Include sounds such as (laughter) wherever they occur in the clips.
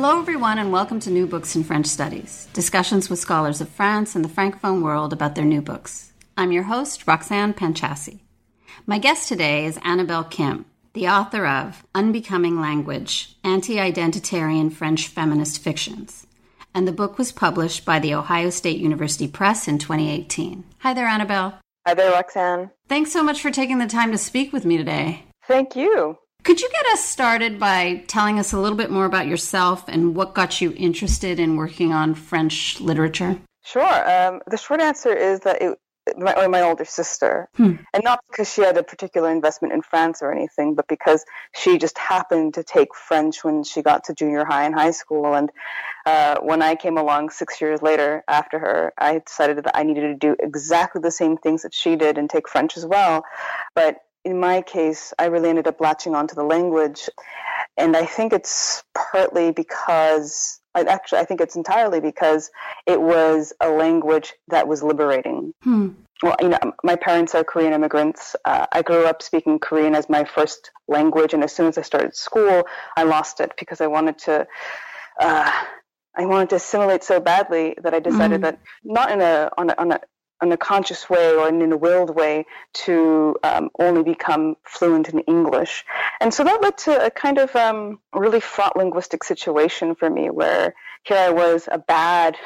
Hello, everyone, and welcome to New Books in French Studies, discussions with scholars of France and the Francophone world about their new books. I'm your host, Roxanne Panchasi. My guest today is Annabelle Kim, the author of Unbecoming Language Anti Identitarian French Feminist Fictions. And the book was published by the Ohio State University Press in 2018. Hi there, Annabelle. Hi there, Roxanne. Thanks so much for taking the time to speak with me today. Thank you. Could you get us started by telling us a little bit more about yourself and what got you interested in working on French literature? Sure. Um, the short answer is that it, my, my older sister, hmm. and not because she had a particular investment in France or anything, but because she just happened to take French when she got to junior high and high school. And uh, when I came along six years later after her, I decided that I needed to do exactly the same things that she did and take French as well. But in my case, I really ended up latching onto the language. And I think it's partly because, actually, I think it's entirely because it was a language that was liberating. Hmm. Well, you know, my parents are Korean immigrants. Uh, I grew up speaking Korean as my first language, and as soon as I started school, I lost it because I wanted to. Uh, I wanted to assimilate so badly that I decided mm. that not in a on a, on a in a conscious way or in a willed way to um, only become fluent in English. And so that led to a kind of um, really fraught linguistic situation for me where here I was a bad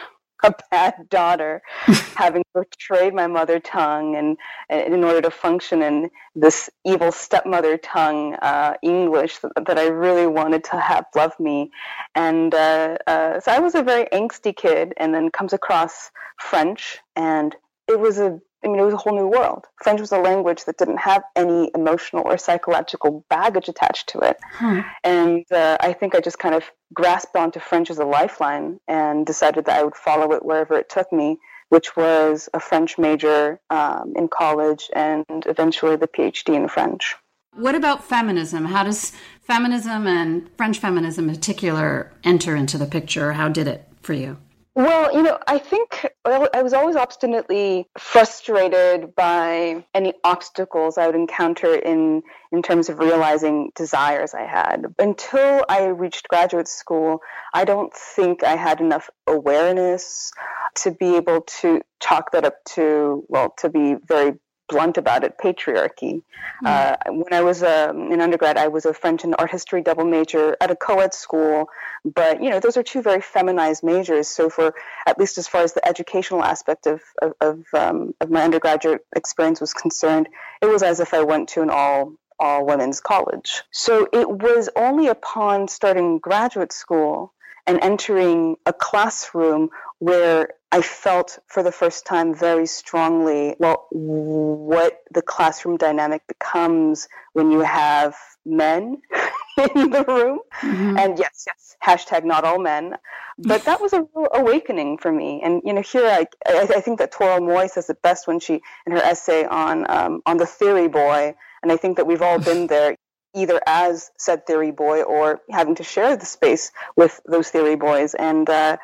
(laughs) a bad daughter (laughs) having betrayed my mother tongue and, and, in order to function in this evil stepmother tongue uh, english that, that, i really wanted to have love me and uh, uh, so i was a very angsty kid and then comes across french and it was a I mean, it was a whole new world. French was a language that didn't have any emotional or psychological baggage attached to it. Hmm. And uh, I think I just kind of grasped onto French as a lifeline and decided that I would follow it wherever it took me, which was a French major um, in college and eventually the PhD in French. What about feminism? How does feminism and French feminism in particular enter into the picture? How did it for you? Well, you know, I think I was always obstinately frustrated by any obstacles I would encounter in in terms of realizing desires I had. Until I reached graduate school, I don't think I had enough awareness to be able to chalk that up to well, to be very blunt about it, patriarchy. Mm. Uh, when I was um, in undergrad, I was a French and art history double major at a co-ed school, but you know those are two very feminized majors. So for at least as far as the educational aspect of of, of, um, of my undergraduate experience was concerned, it was as if I went to an all all women's college. So it was only upon starting graduate school and entering a classroom where I felt for the first time very strongly well what the classroom dynamic becomes when you have men (laughs) in the room. Mm-hmm. And yes, yes, hashtag not all men. But that was a real awakening for me. And you know, here I I, I think that Toril Moi says it best when she in her essay on um, on the theory boy. And I think that we've all been (laughs) there either as said theory boy or having to share the space with those theory boys. And uh,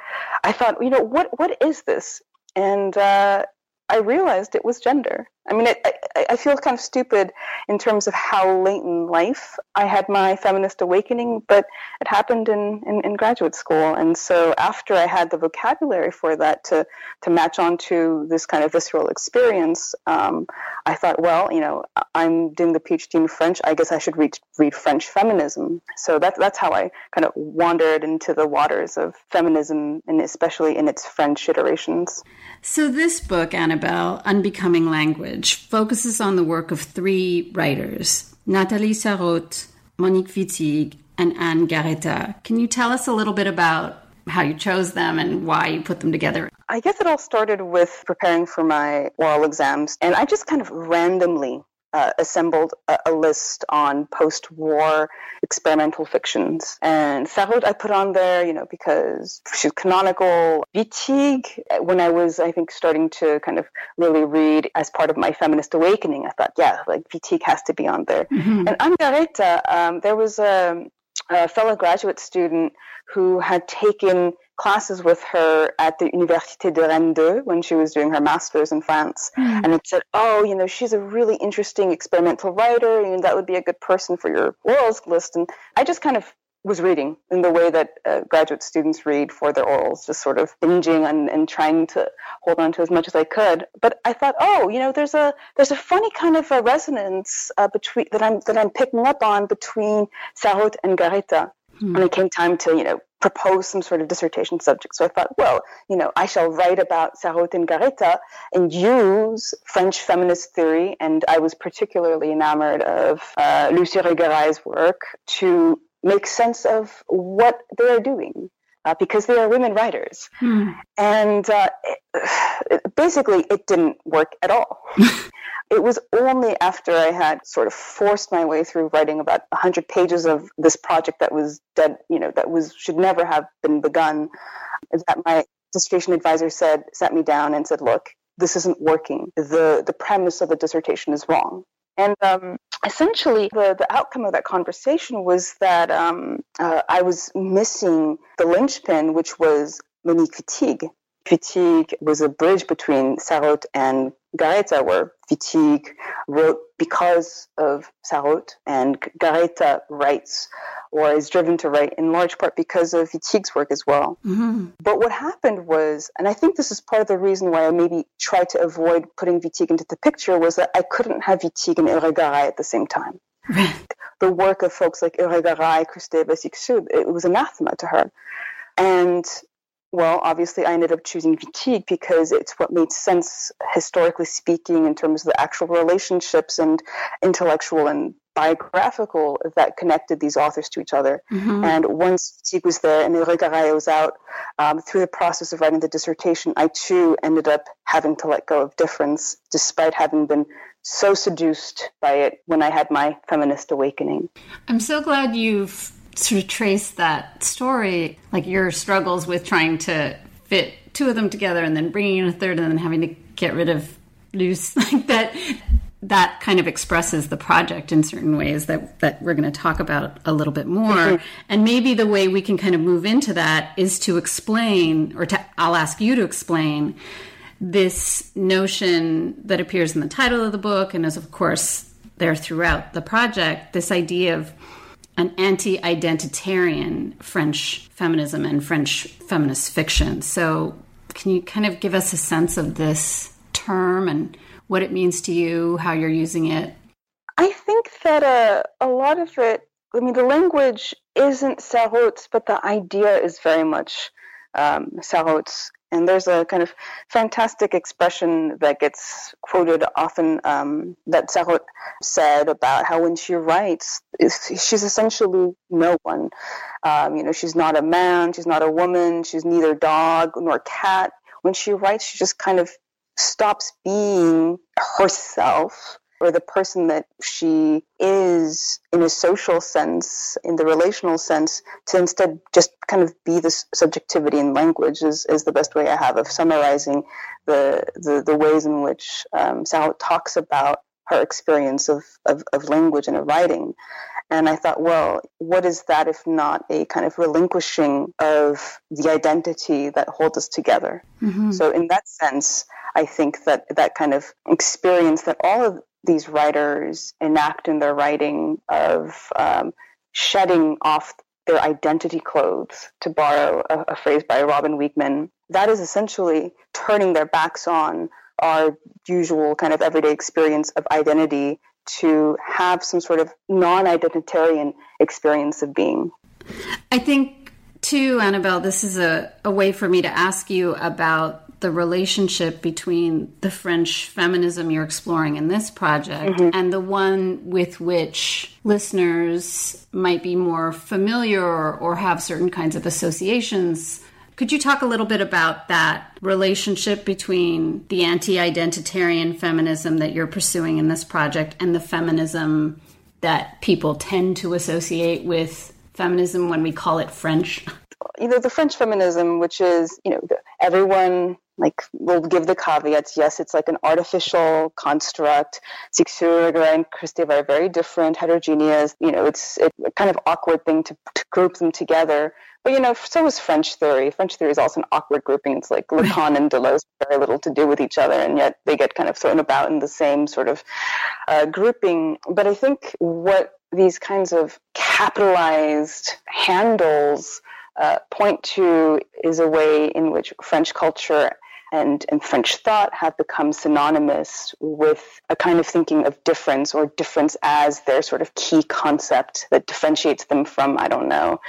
I thought, you know, what what is this? And uh, I realized it was gender. I mean, it, I, I feel kind of stupid in terms of how late in life I had my feminist awakening, but it happened in, in, in, graduate school. And so after I had the vocabulary for that to, to match onto this kind of visceral experience, um, I thought, well, you know, I'm doing the PhD in French. I guess I should read, read French feminism. So that, that's how I kind of wandered into the waters of feminism, and especially in its French iterations. So this book, Annabelle, Unbecoming Language, focuses on the work of three writers Nathalie Sarraute, Monique Wittig, and Anne Garréta. Can you tell us a little bit about how you chose them and why you put them together? I guess it all started with preparing for my oral exams, and I just kind of randomly uh, assembled a, a, list on post-war experimental fictions. And Sarraute I put on there, you know, because she's canonical. Wittig, when I was, I think, starting to kind of really read as part of my feminist awakening, I thought, yeah, like Wittig has to be on there. Mm-hmm. And Anne Garréta, um, there was a, a fellow graduate student who had taken classes with her at the Université de Rennes 2 when she was doing her master's in France. Mm. And it said, oh, you know, she's a really interesting experimental writer, and that would be a good person for your orals list. And I just kind of was reading in the way that uh, graduate students read for their orals, just sort of binging and, and trying to hold on to as much as I could. But I thought, oh, you know, there's a there's a funny kind of a resonance uh, between that I'm that I'm picking up on between Sarraute and Garréta. Hmm. When it came time to, you know, propose some sort of dissertation subject. So I thought, well, you know, I shall write about Sarraute and Garréta and use French feminist theory. And I was particularly enamored of uh, Luce Irigaray's work to make sense of what they are doing. Uh, because they are women writers. Hmm. And uh, it, (sighs) basically, it didn't work at all. (laughs) It was only after I had sort of forced my way through writing about 100 pages of this project that was dead, you know, that was should never have been begun, that my dissertation advisor said, sat me down and said, "Look, this isn't working. The the premise of the dissertation is wrong." And um, essentially, the, the outcome of that conversation was that um, uh, I was missing the linchpin, which was Monique Wittig. Wittig was a bridge between Sarraute and Garréta, where Wittig wrote because of Sarraute, and Garréta writes or is driven to write in large part because of Wittig's work as well. Mm-hmm. But what happened was, and I think this is part of the reason why I maybe tried to avoid putting Wittig into the picture, was that I couldn't have Wittig and Irigaray at the same time. the work of folks like Irigaray, Kristeva Cixous, it was anathema to her. And well, obviously, I ended up choosing Wittig because it's what made sense, historically speaking, in terms of the actual relationships and intellectual and biographical that connected these authors to each other. Mm-hmm. And once Wittig was there and Irigaray was out, um, through the process of writing the dissertation, I too ended up having to let go of difference, despite having been so seduced by it when I had my feminist awakening. I'm so glad you've sort of trace that story, like your struggles with trying to fit two of them together and then bringing in a third and then having to get rid of loose, (laughs) like that. That kind of expresses the project in certain ways that, that we're going to talk about a little bit more. Mm-hmm. And maybe the way we can kind of move into that is to explain, or to, I'll ask you to explain this notion that appears in the title of the book and is, of course, there throughout the project this idea of an anti identitarian French feminism and French feminist fiction. So, can you kind of give us a sense of this term and what it means to you, how you're using it? I think that uh, a lot of it, I mean, the language isn't Sarraute's, but the idea is very much um. And there's a kind of fantastic expression that gets quoted often um, that Sarraute said about how when she writes, she's essentially no one. Um, you know, she's not a man, she's not a woman, she's neither dog nor cat. When she writes, she just kind of stops being herself or the person that she is in a social sense, in the relational sense, to instead just kind of be this subjectivity in language is, is the best way I have of summarizing the, the, the ways in which um, Sarraute talks about her experience of, of, of language and of writing. And I thought, well, what is that if not a kind of relinquishing of the identity that holds us together? Mm-hmm. So, in that sense, I think that that kind of experience that all of these writers enact in their writing of um, shedding off their identity clothes, to borrow a, a phrase by Robyn Wiegman. That is essentially turning their backs on our usual kind of everyday experience of identity to have some sort of non identitarian experience of being. I think, too, Annabelle, this is a, a way for me to ask you about the relationship between the French feminism you're exploring in this project mm-hmm. and the one with which listeners might be more familiar or, or, have certain kinds of associations Could you talk a little bit about that relationship between the anti identitarian feminism that you're pursuing in this project and the feminism that people tend to associate with feminism when we call it French? Either the French feminism, which is, you know, everyone like we'll give the caveats. Yes it's like an artificial construct. Cixous and Kristeva are very different heterogeneous. You know it's a kind of awkward thing to, to, group them together. But you know so is french theory. French theory is also an awkward grouping. It's like lacan and deleuze very little to do with each other and yet they get kind of thrown about in the same sort of uh, grouping. But i think what these kinds of capitalized handles uh, point to is a way in which French culture and, and French thought have become synonymous with a kind of thinking of difference or difference as their sort of key concept that differentiates them from, I don't know,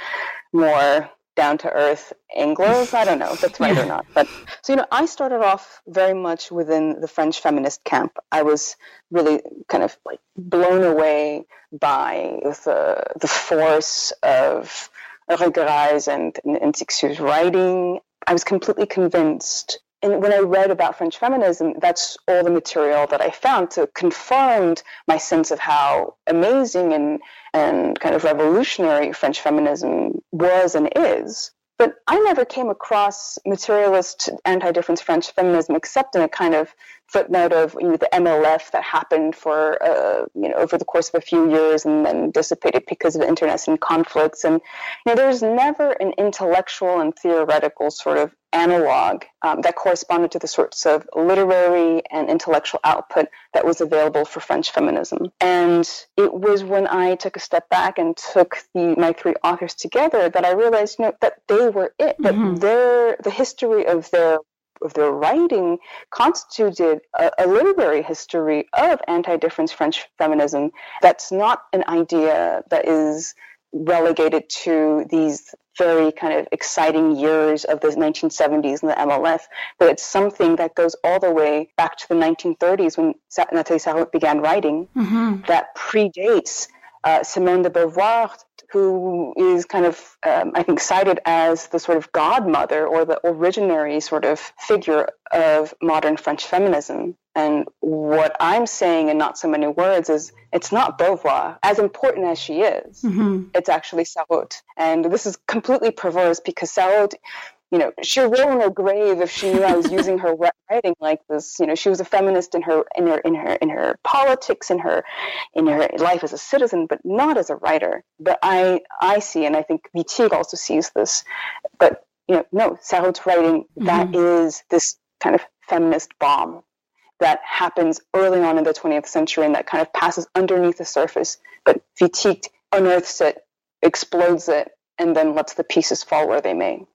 more down to earth Anglos. I don't know if that's right or (laughs) not. But so, you know, I started off very much within the French feminist camp. I was really kind of like blown away by the, the force of Irigaray and, and, and Cixous' writing. I was completely convinced and when I read about French feminism, that's all the material that I found to confirmed my sense of how amazing and, and kind of revolutionary French feminism was and is. But I never came across materialist anti-difference French feminism except in a kind of footnote of you know, the MLF that happened for uh, you know over the course of a few years and then dissipated because of internecine conflicts. And you know, there's never an intellectual and theoretical sort of analog um, that corresponded to the sorts of literary and intellectual output that was available for French feminism. And it was when I took a step back and took the, my three authors together that I realized, you know, that they were it. That mm-hmm. their the history of their of their writing constituted a, a literary history of anti-difference French feminism. That's not an idea that is relegated to these very kind of exciting years of the 1970s and the MLF, but it's something that goes all the way back to the 1930s when Nathalie Sarraute began writing mm-hmm. that predates uh, Simone de Beauvoir, who is kind of, um, I think, cited as the sort of godmother or the originary sort of figure of modern French feminism. And what I'm saying in not so many words is it's not Beauvoir, as important as she is. Mm-hmm. It's actually Sarraute. And this is completely perverse because Sarraute you know, she would roll in her grave if she knew I was using her writing like this. You know, she was a feminist in her in her in her in her politics, in her in her life as a citizen, but not as a writer. But I I see, and I think Wittig also sees this. But you know, no, Sarraute's writing mm-hmm. that is this kind of feminist bomb that happens early on in the 20th century and that kind of passes underneath the surface. But Wittig unearths it, explodes it, and then lets the pieces fall where they may.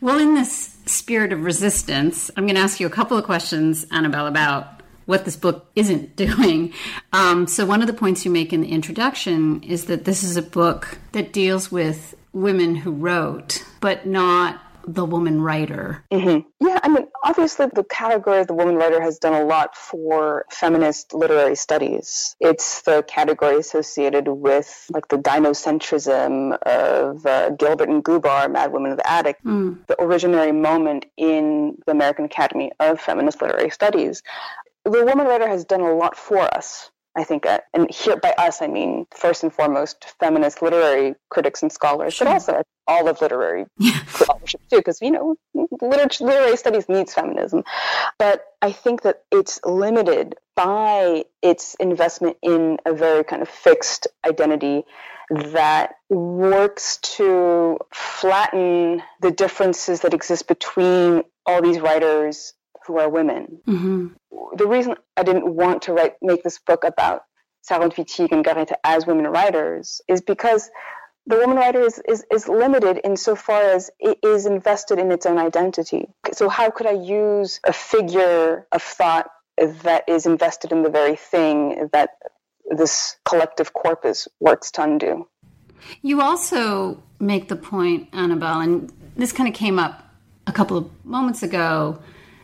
Well, in this spirit of resistance, I'm going to ask you a couple of questions, Annabelle, about what this book isn't (laughs) doing. Um, so, one of the points you make in the introduction is that this is a book that deals with women who wrote, but not the woman writer. Mm-hmm. Yeah, I mean, obviously, the category of the woman writer has done a lot for feminist literary studies. It's the category associated with like the gynocentrism of uh, Gilbert and Gubar, Mad Women of the Attic, mm. the originary moment in the American Academy of Feminist Literary Studies. The woman writer has done a lot for us I think, uh, and here by us, I mean first and foremost feminist literary critics and scholars, sure. but also all of literary (laughs) yeah. scholarship too, because you know, literature, literary studies needs feminism. But I think that it's limited by its investment in a very kind of fixed identity that works to flatten the differences that exist between all these writers who are women. Mm-hmm. The reason I didn't want to write make this book about Sarraute Wittig and Garréta as women writers is because the woman writer is, is, is limited insofar as it is invested in its own identity. So how could I use a figure of thought that is invested in the very thing that this collective corpus works to undo? You also make the point, Annabelle, and this kind of came up a couple of moments ago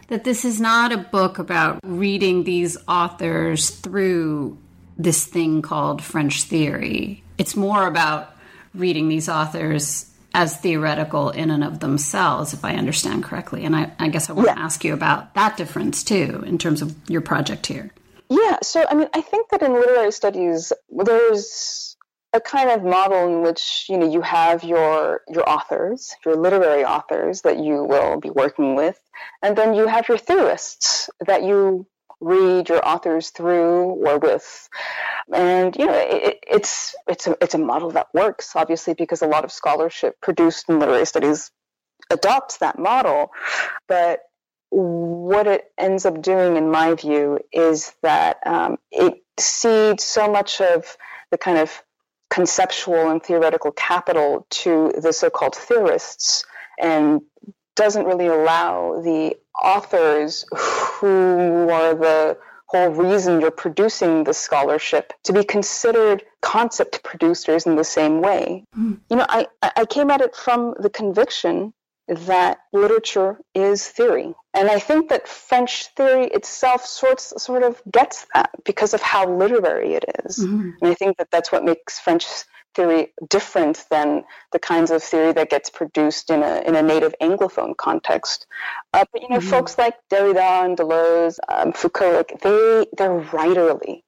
that this is not a book about reading these authors through this thing called French theory. It's more about reading these authors as theoretical in and of themselves, if I understand correctly. And I, I guess I want yeah. to ask you about that difference too, in terms of your project here. Yeah, so I mean, I think that in literary studies, there's a kind of model in which you know you have your your authors, your literary authors that you will be working with, and then you have your theorists that you read your authors through or with. And you know it, it's it's a it's a model that works obviously because a lot of scholarship produced in literary studies adopts that model. But what it ends up doing in my view is that um, it cedes so much of the kind of conceptual and theoretical capital to the so-called theorists and doesn't really allow the authors who are the whole reason you're producing the scholarship to be considered concept producers in the same way. Mm. You know, I, I came at it from the conviction that literature is theory. And I think that French theory itself sorts, sort of gets that because of how literary it is. Mm-hmm. And I think that that's what makes French theory different than the kinds of theory that gets produced in a, in a native Anglophone context. Uh, but, you know, mm-hmm. folks like Derrida and Deleuze, um, Foucault, like they, they're writerly.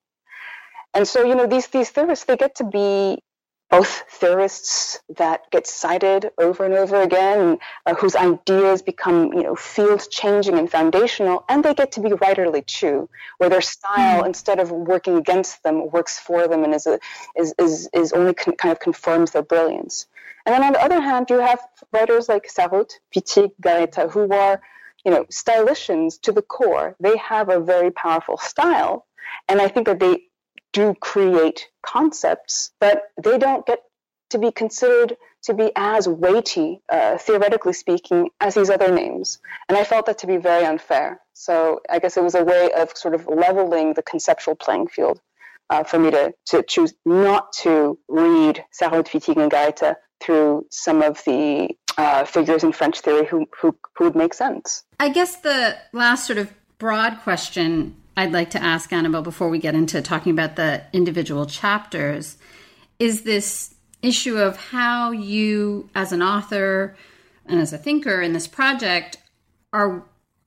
And so, you know, these, these theorists, they get to be both theorists that get cited over and over again, uh, whose ideas become, you know, field changing and foundational, and they get to be writerly too, where their style, mm. instead of working against them, works for them and is a, is is is only con- kind of confirms their brilliance. And then on the other hand, you have writers like Sarraute, Wittig, Garréta, who are, you know, stylicians to the core. They have a very powerful style, and I think that they do create concepts, but they don't get to be considered to be as weighty, uh, theoretically speaking, as these other names. And I felt that to be very unfair. So I guess it was a way of sort of leveling the conceptual playing field uh, for me to, to choose not to read Wittig, and Garréta through some of the uh, figures in French theory who, who, who would make sense. I guess the last sort of broad question I'd like to ask Annabelle before we get into talking about the individual chapters is this issue of how you, as an author and as a thinker in this project, are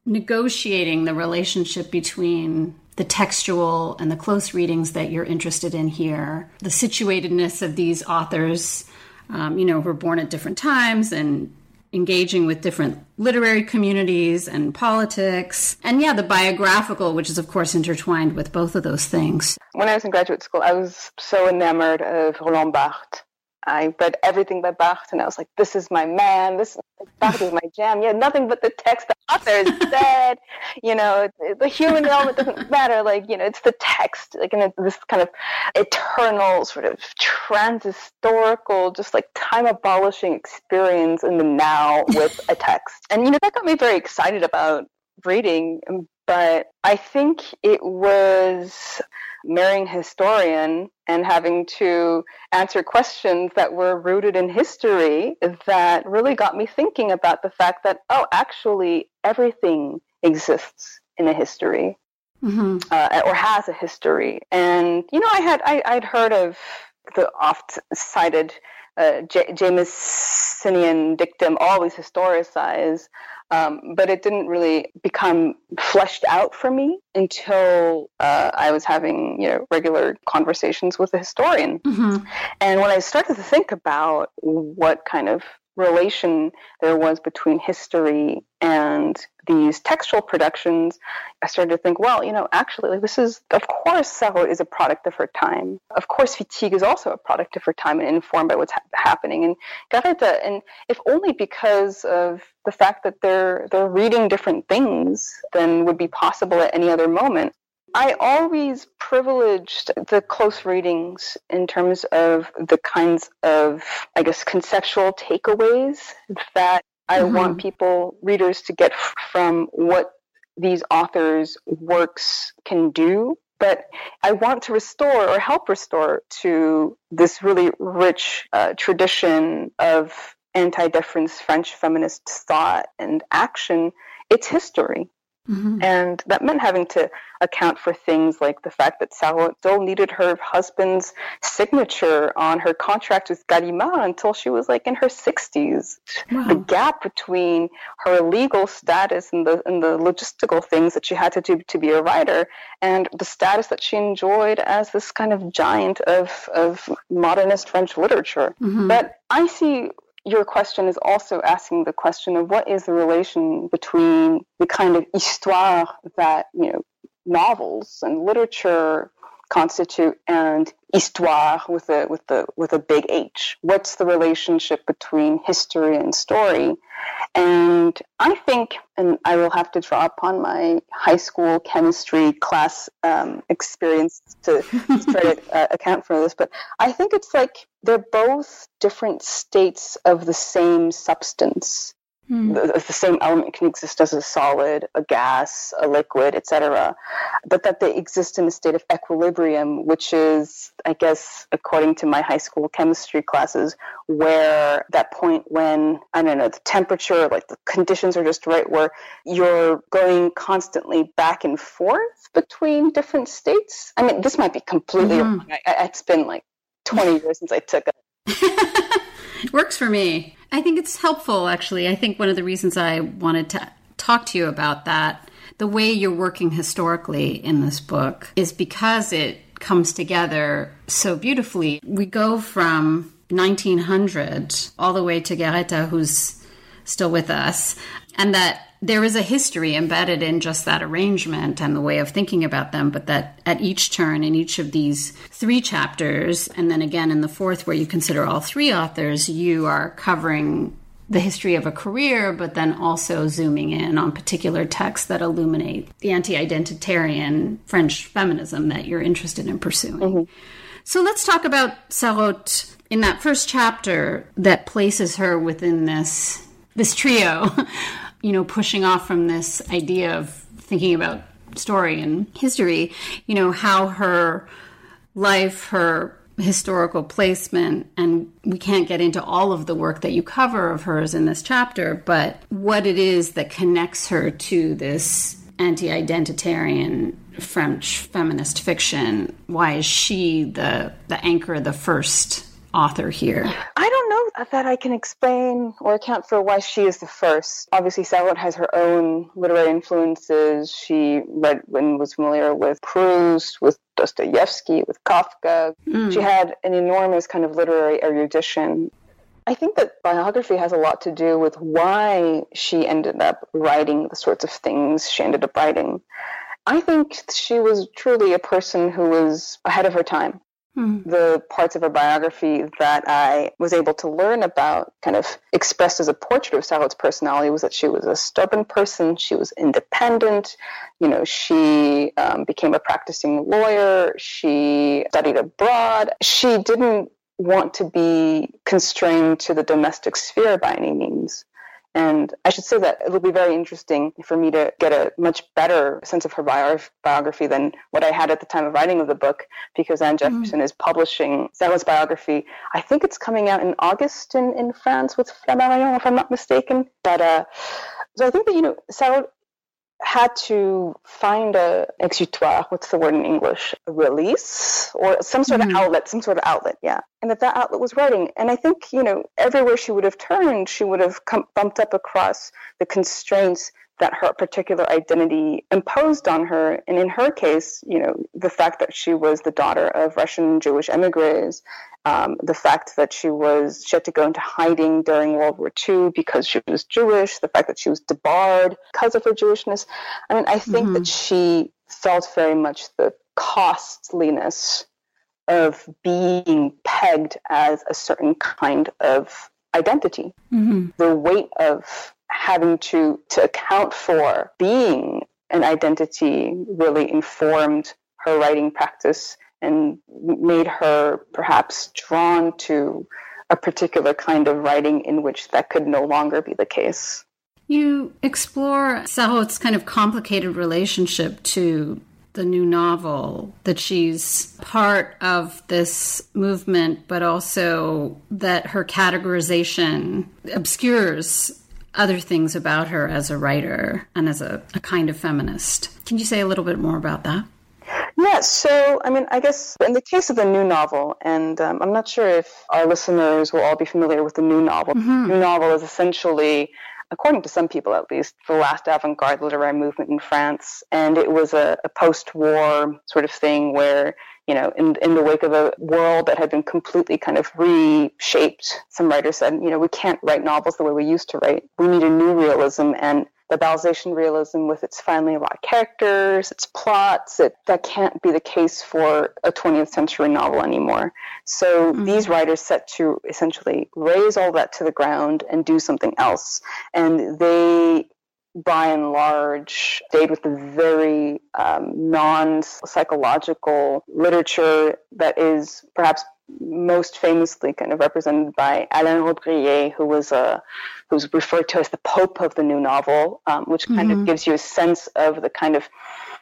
negotiating the relationship between the textual and the close readings that you're interested in here, the situatedness of these authors, um, you know, who are born at different times and engaging with different literary communities and politics. And yeah, the biographical, which is, of course, intertwined with both of those things. When I was in graduate school, I was so enamored of Roland Barthes. I read everything by Barthes, and I was like, "This is my man. This Barthes is my jam." Yeah, nothing but the text. The author is dead. (laughs) you know, the human element doesn't matter. Like, you know, it's the text. Like, in this kind of eternal, sort of transhistorical, just like time abolishing experience in the now with a text. And you know, that got me very excited about reading. But I think it was marrying historian and having to answer questions that were rooted in history that really got me thinking about the fact that, oh, actually, everything exists in a history. Mm-hmm. Uh, or has a history, and you know, I had I, I'd heard of the oft cited uh, J- Jamesonian dictum always historicize um, but it didn't really become fleshed out for me until uh, I was having you know regular conversations with a historian. Mm-hmm. And when I started to think about what kind of relation there was between history and these textual productions, I started to think, well, you know, actually, this is, of course, Sarraute is a product of her time. Of course, Wittig is also a product of her time and informed by what's ha- happening. And Garréta, and if only because of the fact that they're they're reading different things than would be possible at any other moment. I always privileged the close readings in terms of the kinds of, I guess, conceptual takeaways that I mm-hmm. want people, readers, to get from what these authors' works can do. But I want to restore or help restore to this really rich uh, tradition of anti difference French feminist thought and action its history Mm-hmm. And that meant having to account for things like the fact that still needed her husband's signature on her contract with Gallimard until she was like in her 60s. Wow. The gap between her legal status and the, and the logistical things that she had to do to be a writer and the status that she enjoyed as this kind of giant of, of modernist French literature. Mm-hmm. But I see your question is also asking the question of what is the relation between the kind of histoire that you know novels and literature constitute and histoire with a with the with a big H. What's the relationship between history and story? And I think, and I will have to draw upon my high school chemistry class um, experience to, (laughs) try to uh, account for this, but I think it's like they're both different states of the same substance. Mm. The, the, same element can exist as a solid, a gas, a liquid, etc., but that they exist in a state of equilibrium, which is, I guess, according to my high school chemistry classes, where that point when I don't know the temperature, like the conditions are just right, where you're going constantly back and forth between different states. I mean, this might be completely wrong. I, I, it's been like 20 years since I took it. (laughs) It works for me. I think it's helpful, actually. I think one of the reasons I wanted to talk to you about that, the way you're working historically in this book, is because it comes together so beautifully. We go from 1900 all the way to Garréta, who's still with us, and that there is a history embedded in just that arrangement and the way of thinking about them, but that at each turn in each of these three chapters, and then again in the fourth, where you consider all three authors, you are covering the history of a career, but then also zooming in on particular texts that illuminate the anti identitarian French feminism that you're interested in pursuing. Mm-hmm. So let's talk about Sarraute in that first chapter that places her within this this trio (laughs) you know, pushing off from this idea of thinking about story and history, you know, how her life, her historical placement, and we can't get into all of the work that you cover of hers in this chapter, but what it is that connects her to this anti identitarian French feminist fiction. Why is she the, the anchor, the first author here? I don't that I can explain or account for why she is the first. Obviously, Sarraute has her own literary influences. She read and was familiar with Proust, with Dostoevsky, with Kafka. Mm. She had an enormous kind of literary erudition. I think that biography has a lot to do with why she ended up writing the sorts of things she ended up writing. I think she was truly a person who was ahead of her time. Mm-hmm. The parts of her biography that I was able to learn about, kind of expressed as a portrait of Sarraute's personality, was that she was a stubborn person. She was independent. You know, she um, became a practicing lawyer. She studied abroad. She didn't want to be constrained to the domestic sphere by any means. And I should say that it'll be very interesting for me to get a much better sense of her biography than what I had at the time of writing of the book, because Anne mm-hmm. Jefferson mm. is publishing Sarraute's biography. I think it's coming out in August in, in France with Flammarion, if I'm not mistaken. But uh, so I think that, you know, Sarraute had to find a exutoire what's the word in english a release or some sort mm-hmm. of outlet some sort of outlet yeah and that that outlet was writing and i think you know everywhere she would have turned she would have come, bumped up across the constraints that her particular identity imposed on her. And in her case, you know, the fact that she was the daughter of Russian Jewish emigres, um, the fact that she was she had to go into hiding during World War II because she was Jewish, the fact that she was debarred because of her Jewishness. I mean, I think mm-hmm. that she felt very much the costliness of being pegged as a certain kind of identity. Mm-hmm. The weight of having to to account for being an identity really informed her writing practice and made her perhaps drawn to a particular kind of writing in which that could no longer be the case. You explore Sarraute's kind of complicated relationship to the new novel, that she's part of this movement, but also that her categorization obscures other things about her as a writer and as a, a kind of feminist. Can you say a little bit more about that? Yeah, so I mean, I guess in the case of the new novel, and um, I'm not sure if our listeners will all be familiar with the new novel. Mm-hmm. The new novel is essentially according to some people at least, the last avant garde literary movement in France. And it was a, a post war sort of thing where, you know, in, in the wake of a world that had been completely kind of reshaped, some writers said, you know, we can't write novels the way we used to write. We need a new realism. And the Balzacian realism with its finely wrought characters, its plots, it, that can't be the case for a 20th century novel anymore. So mm-hmm. these writers set to essentially raze all that to the ground and do something else. And they by and large, stayed with the very um, non psychological literature that is perhaps most famously kind of represented by Alain Robbe-Grillet, who was a who's referred to as the Pope of the new novel, um, which kind mm-hmm. of gives you a sense of the kind of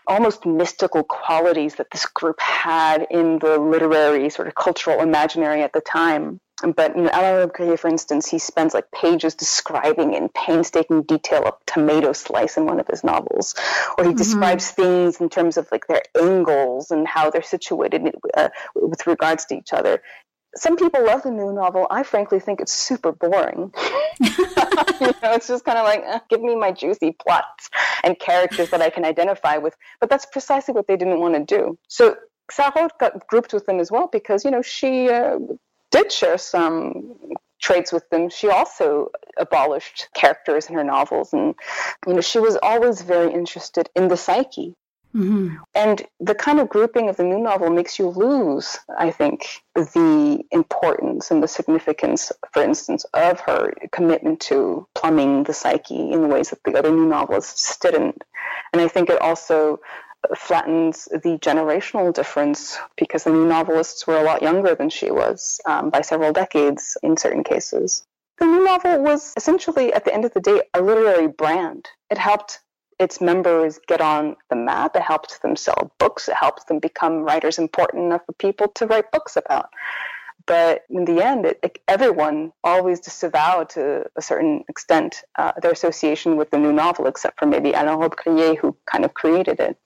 almost mystical qualities that this group had in the literary sort of cultural imaginary at the time. But you know, Alain Robbe-Grillet, for instance, he spends like pages describing in painstaking detail a tomato slice in one of his novels, or he mm-hmm. describes things in terms of like their angles and how they're situated uh, with regards to each other. Some people love the new novel. I frankly think it's super boring. (laughs) you know, it's just kind of like, eh, give me my juicy plots and characters that I can identify with. But that's precisely what they didn't want to do. So Sarraute got grouped with them as well because you know she uh, did share some traits with them. She also abolished characters in her novels, and you know she was always very interested in the psyche. Mm-hmm. And the kind of grouping of the new novel makes you lose, I think, the importance and the significance, for instance, of her commitment to plumbing the psyche in the ways that the other new novelists didn't. And I think it also flattens the generational difference because the new novelists were a lot younger than she was um, by several decades in certain cases. The new novel was essentially, at the end of the day, a literary brand. It helped its members get on the map. It helps them sell books. It helps them become writers important enough for people to write books about. But in the end, it, it, everyone always disavowed to a certain extent uh, their association with the new novel, except for maybe Alain Robbe-Grillet, who kind of created it.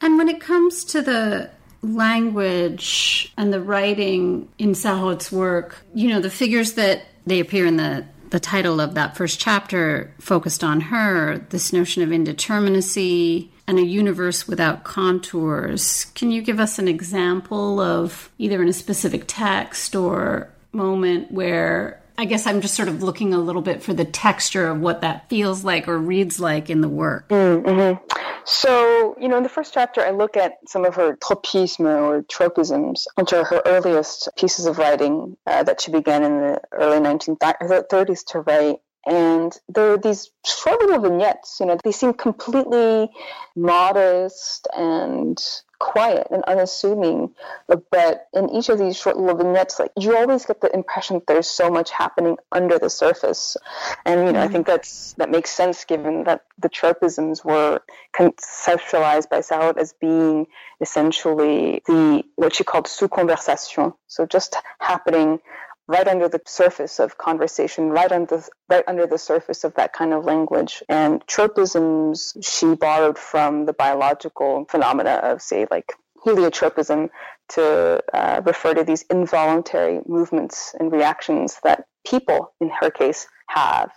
And when it comes to the language and the writing in Sarraute's work, you know, the figures that they appear in the the title of that first chapter focused on her, this notion of indeterminacy and a universe without contours. Can you give us an example of either in a specific text or moment where I guess I'm just sort of looking a little bit for the texture of what that feels like or reads like in the work. Mm-hmm. So, you know, in the first chapter, I look at some of her tropismes or tropisms, which are her earliest pieces of writing uh, that she began in the early 1930s to write. And there are these short little vignettes, you know, they seem completely modest and quiet and unassuming. But in each of these short little vignettes, like you always get the impression that there's so much happening under the surface. And you know, mm-hmm. I think that's that makes sense given that the tropisms were conceptualized by Sarraute as being essentially the what she called sous conversation. So just happening right under the surface of conversation, right under right under the surface of that kind of language. And tropisms she borrowed from the biological phenomena of, say, like heliotropism to uh, refer to these involuntary movements and reactions that people, in her case, have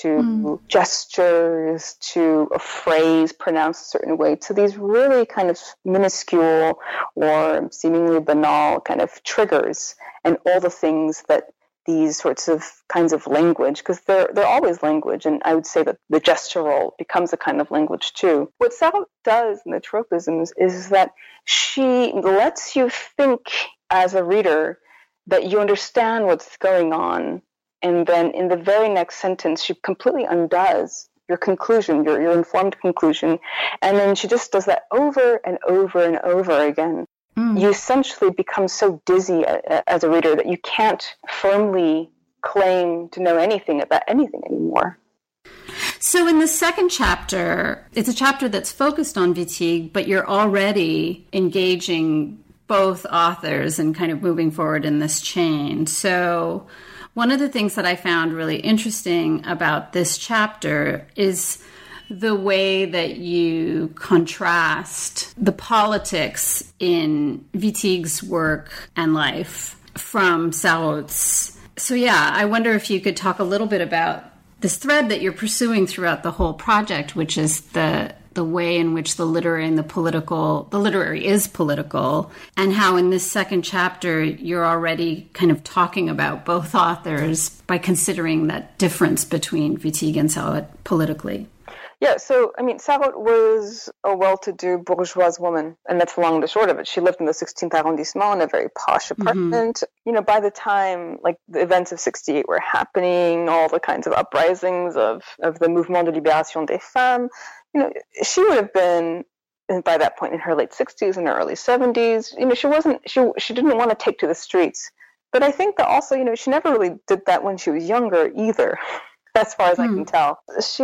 to mm. gestures, to a phrase pronounced a certain way, to these really kind of minuscule or seemingly banal kind of triggers and all the things that these sorts of kinds of language, because they're, they're always language, and I would say that the gestural becomes a kind of language too. What Sarraute does in the tropisms is that she lets you think as a reader that you understand what's going on and then in the very next sentence, she completely undoes your conclusion, your, your informed conclusion. And then she just does that over and over and over again. Mm. You essentially become so dizzy as a reader that you can't firmly claim to know anything about anything anymore. So, in the second chapter, it's a chapter that's focused on Wittig, but you're already engaging both authors and kind of moving forward in this chain. So, One of the things that I found really interesting about this chapter is the way that you contrast the politics in Wittig's work and life from Sarraute's. So, yeah, I wonder if you could talk a little bit about this thread that you're pursuing throughout the whole project, which is the the way in which the literary and the political the literary is political and how in this second chapter you're already kind of talking about both authors by considering that difference between Wittig and Sarraute politically yeah, so I mean, Sarraute was a well-to-do bourgeois woman, and that's the long and the short of it. She lived in the 16th arrondissement in a very posh mm-hmm. apartment. Mm-hmm. You know, by the time like the events of '68 were happening, all the kinds of uprisings of of the Mouvement de Libération des Femmes, you know, she would have been uh, by that point in her late 60s and her early 70s. You know, she wasn't she she didn't want to take to the streets. But I think that also, you know, she never really did that when she was younger either. As far as. I can hmm. tell. She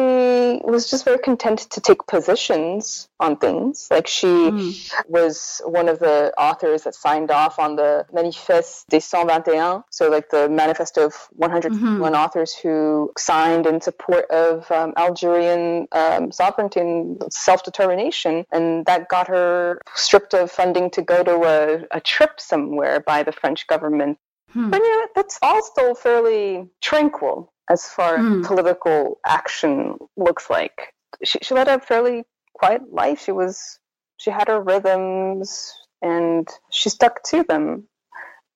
was just very content to take positions on things. Like she hmm. was one of the authors that signed off on the Manifeste des 121, so like the manifesto of 101 mm-hmm. authors who signed in support of um, Algerian um, sovereignty and self-determination, and that got her stripped of funding to go to a, a trip somewhere by the French government. Hmm. But yeah, that's all still fairly tranquil as far as mm. political action looks like. She, she led a fairly quiet life. She was she had her rhythms and she stuck to them.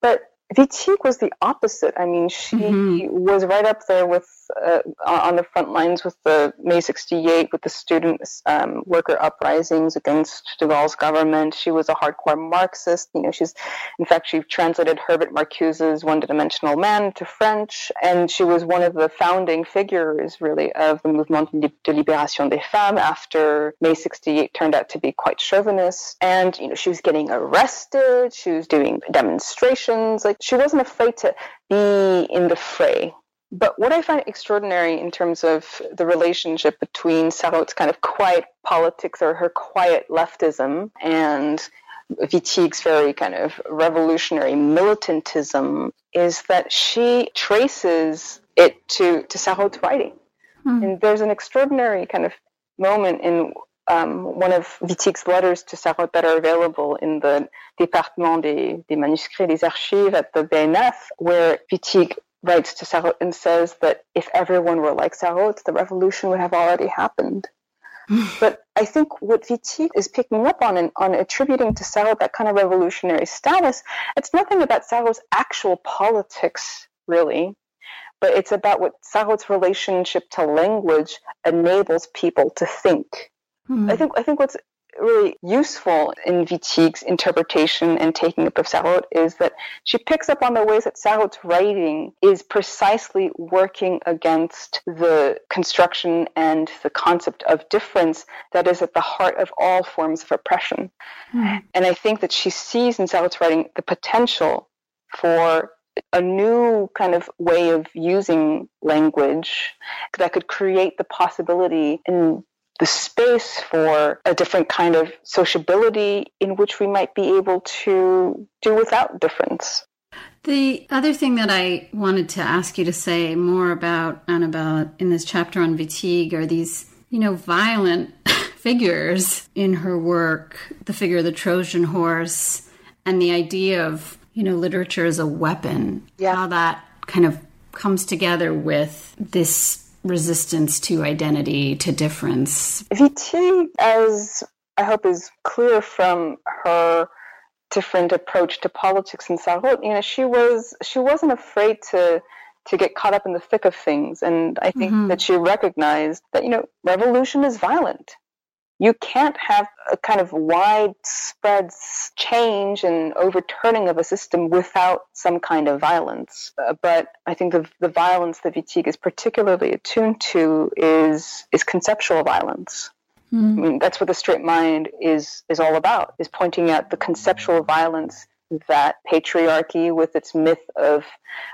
But Wittig was the opposite. I mean, she mm-hmm. was right up there with uh, on the front lines with the May 68, with the student um, worker uprisings against de Gaulle's government. She was a hardcore Marxist. You know, she's, in fact, she translated Herbert Marcuse's One Dimensional Man to French, and she was one of the founding figures, really, of the Mouvement de Libération des Femmes after May 68 turned out to be quite chauvinist. And, you know, she was getting arrested. She was doing demonstrations. Like, she wasn't afraid to be in the fray. But what I find extraordinary in terms of the relationship between Sarraute's kind of quiet politics or her quiet leftism and Wittig's very kind of revolutionary militantism is that she traces it to, to Sarraute's writing. Hmm. And there's an extraordinary kind of moment in um, one of Wittig's letters to Sarraute that are available in the Département des, des Manuscrits des Archives at the BNF, where Wittig writes to Sarraute and says that if everyone were like Sarraute, the revolution would have already happened. (laughs) but I think what Wittig is picking up on and on attributing to Sarraute that kind of revolutionary status, it's nothing about Sarraute's actual politics, really, but it's about what Sarraute's relationship to language enables people to think. Mm-hmm. I think I think what's really useful in Wittig's interpretation and taking up of Sarraute is that she picks up on the ways that Sarraute's writing is precisely working against the construction and the concept of difference that is at the heart of all forms of oppression. Mm. And I think that she sees in Sarraute's writing the potential for a new kind of way of using language that could create the possibility in the space for a different kind of sociability in which we might be able to do without difference. The other thing that I wanted to ask you to say more about, Annabelle, in this chapter on Wittig are these, you know, violent (laughs) figures in her work the figure of the Trojan horse and the idea of, you know, literature as a weapon. Yeah. How that kind of comes together with this resistance to identity, to difference? Wittig, as I hope is clear from her different approach to politics in Sarraute, you know, she was she wasn't afraid to to get caught up in the thick of things. And I think mm-hmm. that she recognized that, you know, revolution is violent you can't have a kind of widespread change and overturning of a system without some kind of violence. Uh, but I think the, the violence that Wittig is particularly attuned to is is conceptual violence. Mm. I mean, that's what the straight mind is is all about: is pointing out the conceptual violence that patriarchy, with its myth of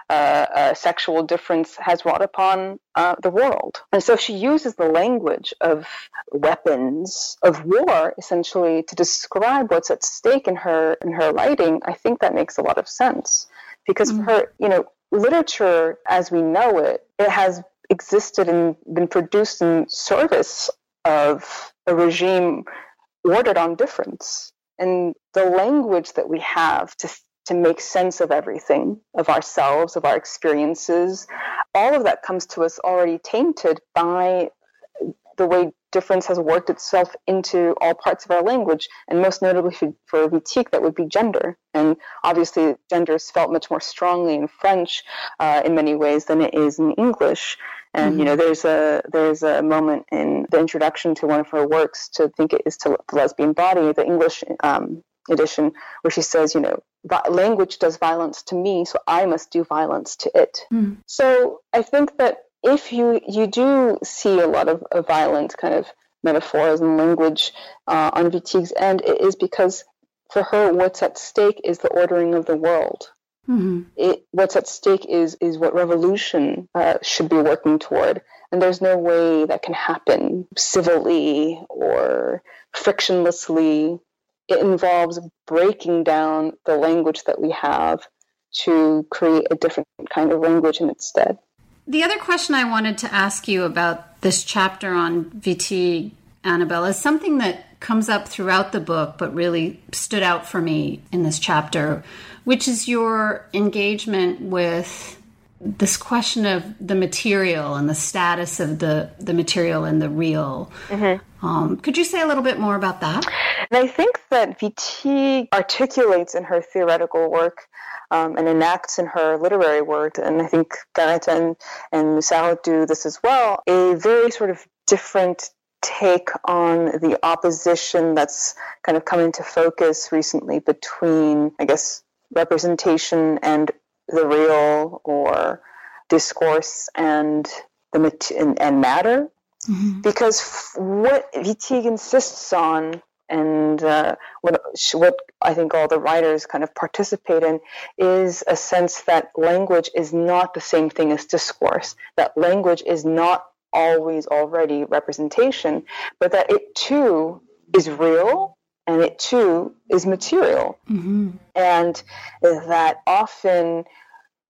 uh, uh, sexual difference, has wrought upon uh, the world. And so she uses the language of weapons of war, essentially, to describe what's at stake in her in her writing. I think that makes a lot of sense because mm-hmm. for her, you know, literature as we know it, it has existed and been produced in service of a regime ordered on difference. And the language that we have to to make sense of everything, of ourselves, of our experiences, all of that comes to us already tainted by the way difference has worked itself into all parts of our language, and most notably for, for Wittig, that would be gender. And obviously, gender is felt much more strongly in French uh, in many ways than it is in English. And mm-hmm. you know, there's a there's a moment in the introduction to one of her works, to think it is to the lesbian body, the English um, edition, where she says, you know, language does violence to me, so I must do violence to it. Mm. So I think that if you you do see a lot of, of violent kind of metaphors and language uh, on Wittig's end, it is because for her, what's at stake is the ordering of the world. Mm-hmm. It, what's at stake is is what revolution uh, should be working toward, and there's no way that can happen civilly or frictionlessly. It involves breaking down the language that we have to create a different kind of language in its stead. The other question I wanted to ask you about this chapter on Wittig, Annabelle, is something that comes up throughout the book, but really stood out for me in this chapter, which is your engagement with this question of the material and the status of the, the material and the real. Mm-hmm. Um, could you say a little bit more about that? And I think that Wittig articulates in her theoretical work um, and enacts in her literary work, and I think Garet and, and do this as well, a very sort of different take on the opposition that's kind of come into focus recently between, I guess, representation and the real or discourse and the mat- and, and matter. Mm-hmm. Because what Wittig insists on and uh, what what I think all the writers kind of participate in is a sense that language is not the same thing as discourse. That language is not always already representation, but that it too is real and it too is material, mm-hmm. and that often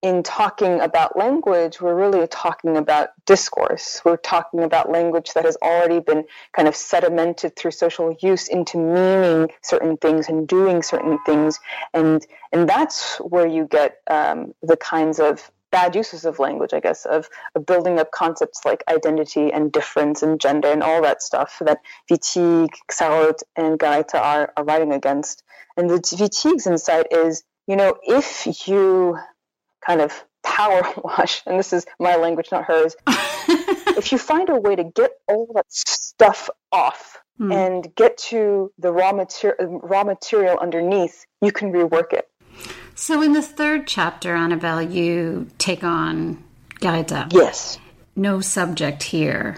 in talking about language, we're really talking about discourse. We're talking about language that has already been kind of sedimented through social use into meaning certain things and doing certain things, and and that's where you get um, the kinds of bad uses of language, I guess, of, of, building up concepts like identity and difference and gender and all that stuff that Wittig, Sarraute, and Garréta are, are writing against. And the Wittig's insight is, you know, if you kind of power (laughs) wash, and this is my language, not hers. (laughs) if you find a way to get all that stuff off hmm. and get to the raw material, raw material underneath, you can rework it. So, in the third chapter, Annabelle, you take on Garréta. Yes. No subject here.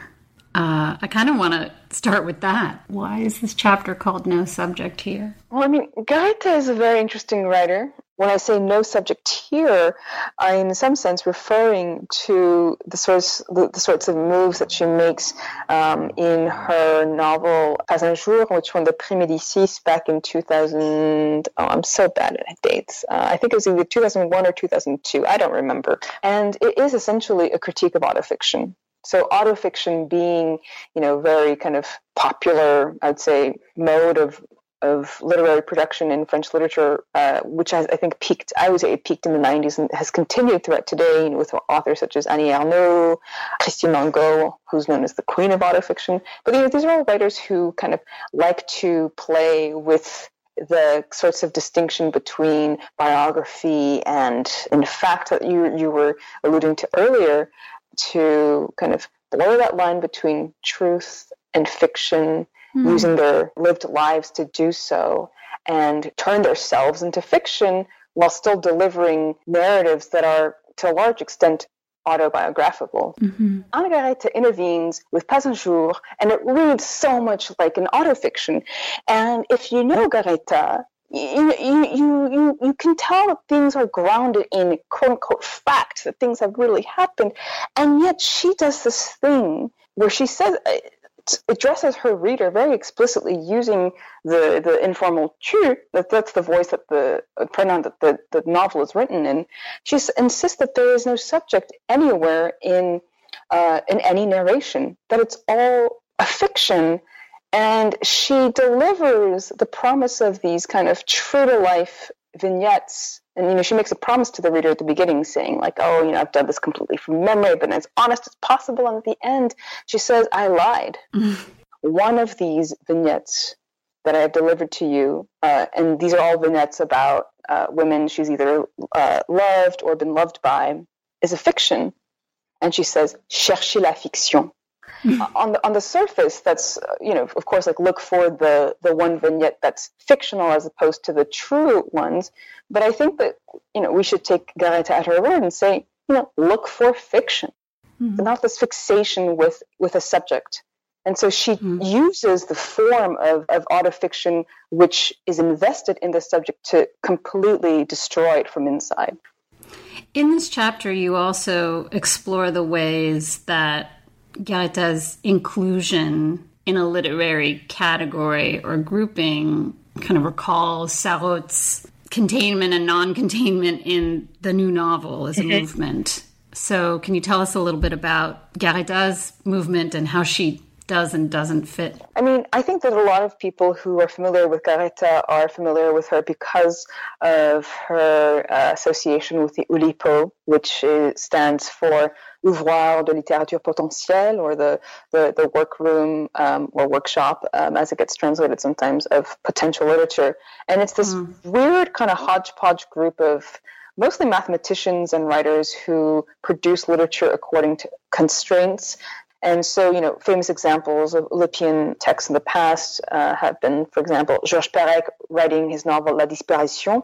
Uh, I kind of want to start with that. Why is this chapter called No Subject Here? Well, I mean, Garréta is a very interesting writer. When I say no subject here, I'm in some sense referring to the sorts the, the sorts of moves that she makes um, in her novel Pas un jour, which won the Prix Médicis back in 2000. Oh, I'm so bad at dates. Uh, I think it was either 2001 or 2002. I don't remember. And it is essentially a critique of autofiction. So autofiction being, you know, very kind of popular, I'd say, mode of of literary production in French literature, uh, which has, I think, peaked, I would say it peaked in the 90s and has continued throughout today you know, with authors such as Annie Ernaux, Christine Angot, who's known as the queen of autofiction. But you know, these are all writers who kind of like to play with the sorts of distinction between biography and, in fact, that you, you were alluding to earlier, to kind of blur that line between truth and fiction mm. using their lived lives to do so and turn themselves into fiction while still delivering narratives that are to a large extent autobiographical. Mm-hmm. Anna intervenes with Pas un jour, and it reads so much like an autofiction. And if you know Garréta, you, you, you, you, you can tell that things are grounded in quote unquote fact, that things have really happened. And yet she does this thing where she says, addresses her reader very explicitly using the, the informal tu, that, that's the voice that the pronoun that the, the novel is written in. She insists that there is no subject anywhere in, uh, in any narration, that it's all a fiction. And she delivers the promise of these kind of true to life vignettes and you know she makes a promise to the reader at the beginning saying like oh you know i've done this completely from memory. But as honest as possible. And at the end she says i lied. One of these vignettes that i have delivered to you uh, and these are all vignettes about uh, women she's either uh, loved or been loved by is a fiction. And she says cherchez la fiction (laughs) on the on the surface, that's you know, of course, like look for the the one vignette that's fictional as opposed to the true ones. But I think that you know we should take Garréta at her word and say, you know, look for fiction, mm-hmm. not this fixation with with a subject. And so she mm-hmm. uses the form of, of autofiction, which is invested in the subject, to completely destroy it from inside. In this chapter, you also explore the ways that Garréta's inclusion in a literary category or grouping kind of recalls Sarraute's containment and non-containment in the new novel as a mm-hmm. movement. So, can you tell us a little bit about Garréta's movement and how she does and doesn't fit? I mean, I think that a lot of people who are familiar with Garréta are familiar with her because of her uh, association with the Oulipo, which is, stands for Ouvroir de Littérature Potentielle, or the, the, the workroom um, or workshop, um, as it gets translated sometimes, of potential literature. And it's this mm. weird kind of hodgepodge group of mostly mathematicians and writers who produce literature according to constraints and so, you know, famous examples of Oulipian texts in the past uh, have been, for example, Georges Perec writing his novel La Disparition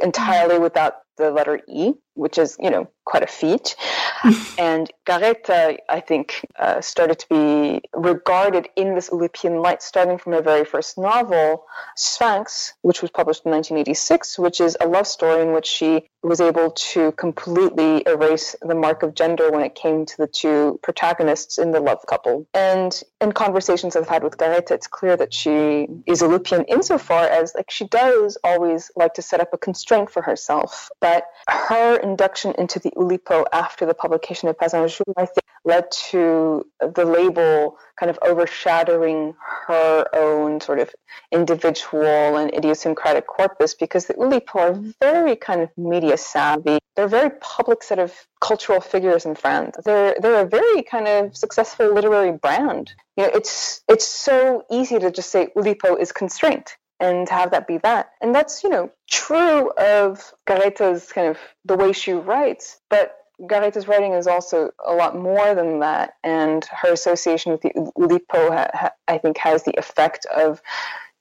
entirely without the letter E, which is, you know, quite a feat. (laughs) and Garréta, I think, uh, started to be regarded in this Oulipian light, starting from her very first novel, Sphinx, which was published in 1986, which is a love story in which she was able to completely erase the mark of gender when it came to the two protagonists in the love couple. And in conversations I've had with Garréta, it's clear that she is Oulipian insofar as like she does always like to set up a constraint for herself. But her induction into the Oulipo after the publication of un I think, led to the label kind of overshadowing her own sort of individual and idiosyncratic corpus because the Oulipo are very kind of media savvy. They're very public set of cultural figures in France. They're they're a very kind of successful literary brand. You know, it's it's so easy to just say Oulipo is constraint and have that be that. And that's, you know, true of Garréta's kind of the way she writes, but Garréta's writing is also a lot more than that, and her association with the Oulipo, ha, ha, I think, has the effect of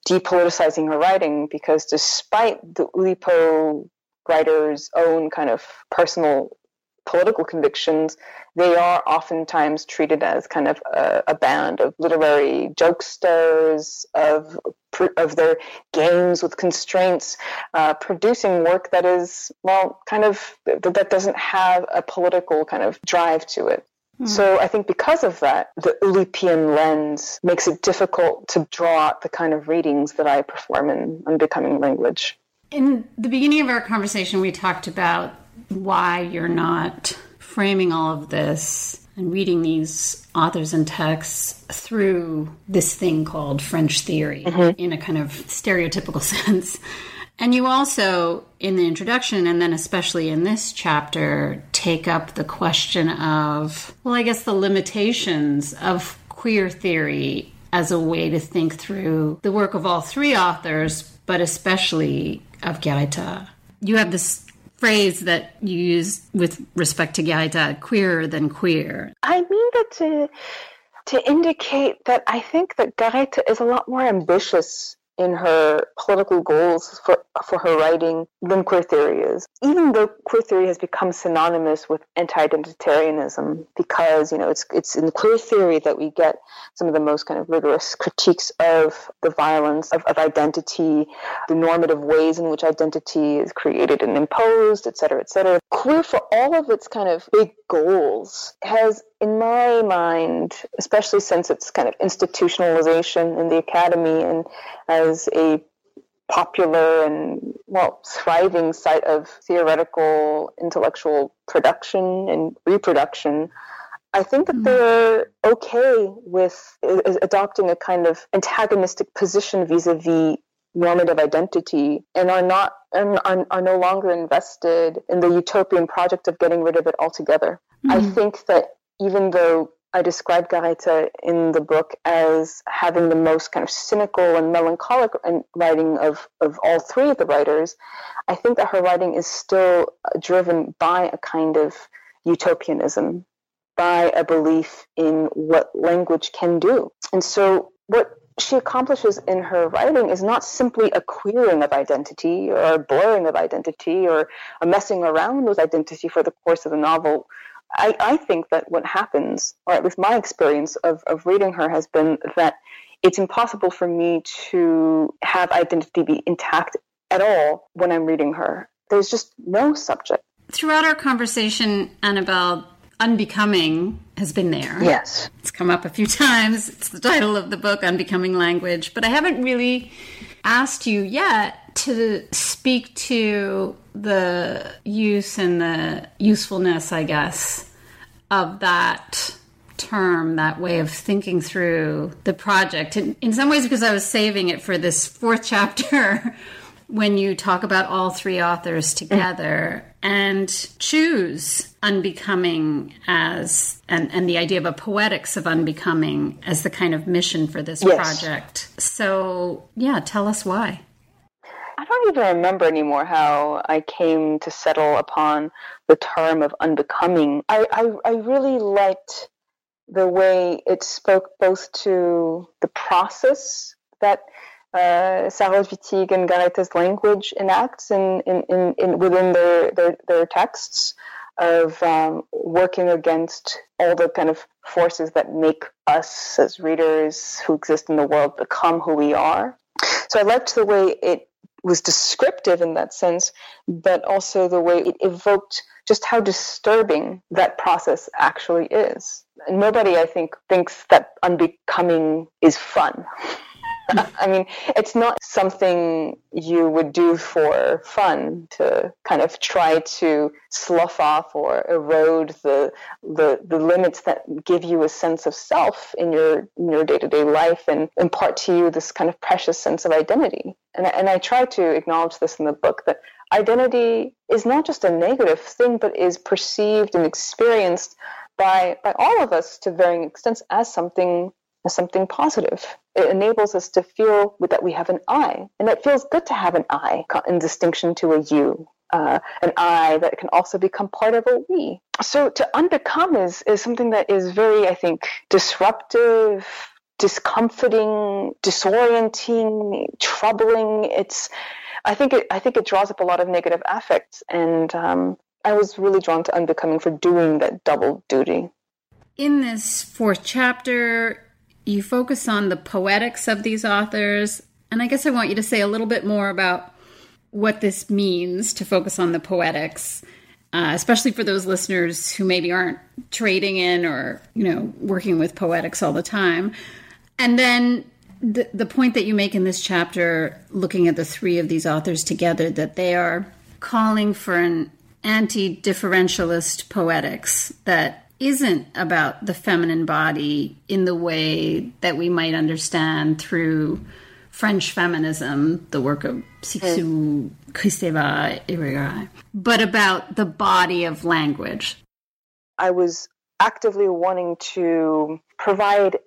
depoliticizing her writing because despite the Oulipo writer's own kind of personal political convictions, they are oftentimes treated as kind of a, a band of literary jokesters, of of their games with constraints, uh, producing work that is well, kind of that doesn't have a political kind of drive to it. Hmm. So I think because of that, the Oulipian lens makes it difficult to draw out the kind of readings that I perform in Unbecoming Language. In the beginning of our conversation, we talked about why you're not framing all of this and reading these authors and texts through this thing called French theory mm-hmm. in a kind of stereotypical (laughs) sense. And you also, in the introduction, and then especially in this chapter, take up the question of, well, I guess the limitations of queer theory as a way to think through the work of all three authors, but especially of Garréta. You have this phrase that you use with respect to Garréta, queerer than queer. I mean that to, to indicate that I think that Garréta is a lot more ambitious in her political goals for, for her writing than queer theory is. Even though queer theory has become synonymous with anti-identitarianism because, you know, it's, it's in queer theory that we get some of the most kind of rigorous critiques of the violence of, of identity, the normative ways in which identity is created and imposed, et cetera, et cetera. Queer, for all of its kind of big goals, has in my mind, especially since it's kind of institutionalization in the academy and as a popular and well thriving site of theoretical intellectual production and reproduction i think that mm-hmm. they're okay with adopting a kind of antagonistic position vis-a-vis normative identity and are not and are, are no longer invested in the utopian project of getting rid of it altogether mm-hmm. i think that even though I describe Garréta in the book as having the most kind of cynical and melancholic writing of, of all three of the writers. I think that her writing is still driven by a kind of utopianism, by a belief in what language can do. And so, what she accomplishes in her writing is not simply a queering of identity or a blurring of identity or a messing around with identity for the course of the novel I, I think that what happens, or at least my experience of, of reading her, has been that it's impossible for me to have identity be intact at all when I'm reading her. There's just no subject. Throughout our conversation, Annabelle, Unbecoming has been there. Yes. It's come up a few times. It's the title of the book, Unbecoming Language. But I haven't really asked you yet to speak to the use and the usefulness, I guess, of that term, that way of thinking through the project. In, in some ways, because I was saving it for this fourth (laughs) chapter when you talk about all three authors mm. together and choose unbecoming as and, and the idea of a poetics of unbecoming as the kind of mission for this yes. project. So yeah, tell us why. I don't even remember anymore how I came to settle upon the term of unbecoming. I, I, I really liked the way it spoke both to the process that uh, Sarraute Wittig and Garréta's language enacts in, in, in, in, within their, their, their texts of um, working against all the kind of forces that make us as readers who exist in the world become who we are. So I liked the way it was descriptive in that sense, but also the way it evoked just how disturbing that process actually is. Nobody, I think, thinks that unbecoming is fun. (laughs) I mean, it's not something you would do for fun to kind of try to slough off or erode the the, the limits that give you a sense of self in your in your day to day life and impart to you this kind of precious sense of identity. And and I try to acknowledge this in the book that identity is not just a negative thing, but is perceived and experienced by by all of us to varying extents as something as something positive. It enables us to feel that we have an I, and it feels good to have an I in distinction to a you. Uh, an I that can also become part of a we. So to unbecome is is something that is very, I think, disruptive, discomforting, disorienting, troubling. It's, I think it, I think it draws up a lot of negative affects, and um, I was really drawn to unbecoming for doing that double duty. In this fourth chapter, you focus on the poetics of these authors. And I guess I want you to say a little bit more about what this means to focus on the poetics, uh, especially for those listeners who maybe aren't trading in or, you know, working with poetics all the time. And then the, the point that you make in this chapter, looking at the three of these authors together, that they are calling for an anti differentialist poetics that isn't about the feminine body in the way that we might understand through French feminism, the work of mm-hmm. Cixous, Kristeva, Irigaray, but about the body of language. I was actively wanting to provide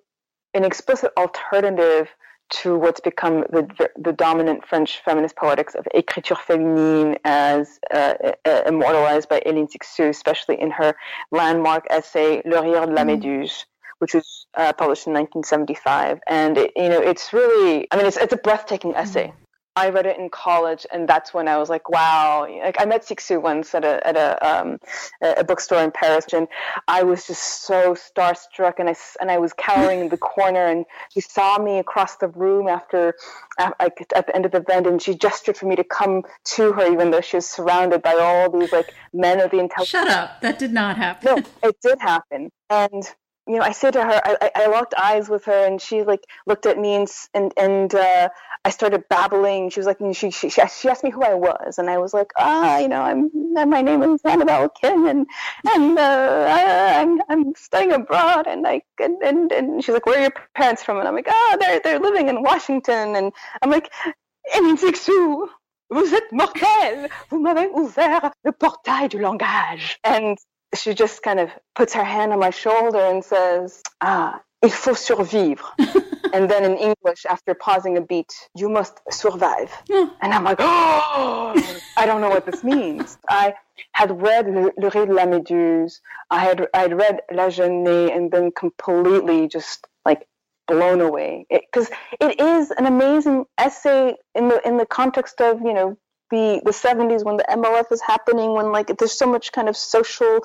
an explicit alternative to what's become the, the dominant French feminist poetics of écriture féminine as uh, uh, immortalized by Hélène Cixous, especially in her landmark essay Le Rire de la mm. Méduse, which was uh, published in 1975. And, it, you know, it's really, I mean, it's, it's a breathtaking essay. I read it in college, and that's when I was like, wow. Like I met Cixous once at a at a um, a bookstore in Paris, and I was just so starstruck, and I and I was cowering in the (laughs) corner, and she saw me across the room after at, at the end of the event, and she gestured for me to come to her, even though she was surrounded by all these like men of the intelligence. Shut up! That did not happen. No, (laughs) it did happen, and you know, I said to her, I, I locked eyes with her, and she like looked at me, and and and uh, I started babbling. She was like, she, she she asked me who I was, and I was like, ah, you know, I'm my name is Annabelle Kim, and and uh, I, I'm I'm studying abroad, and like and, and and she's like, where are your parents from? And I'm like, ah, oh, they're they're living in Washington, and I'm like, Émile Cixous, vous êtes mortel, vous m'avez ouvert le portail du langage, and she just kind of puts her hand on my shoulder and says, Ah, il faut survivre. (laughs) and then in English, after pausing a beat, you must survive. And I'm like, Oh, (gasps) I don't know what this means. I had read Le, Le Rire de la Méduse. I had I'd read La Jeune Née and been completely just like blown away because it, it is an amazing essay in the in the context of you know the the 70s when the MLF is happening when like there's so much kind of social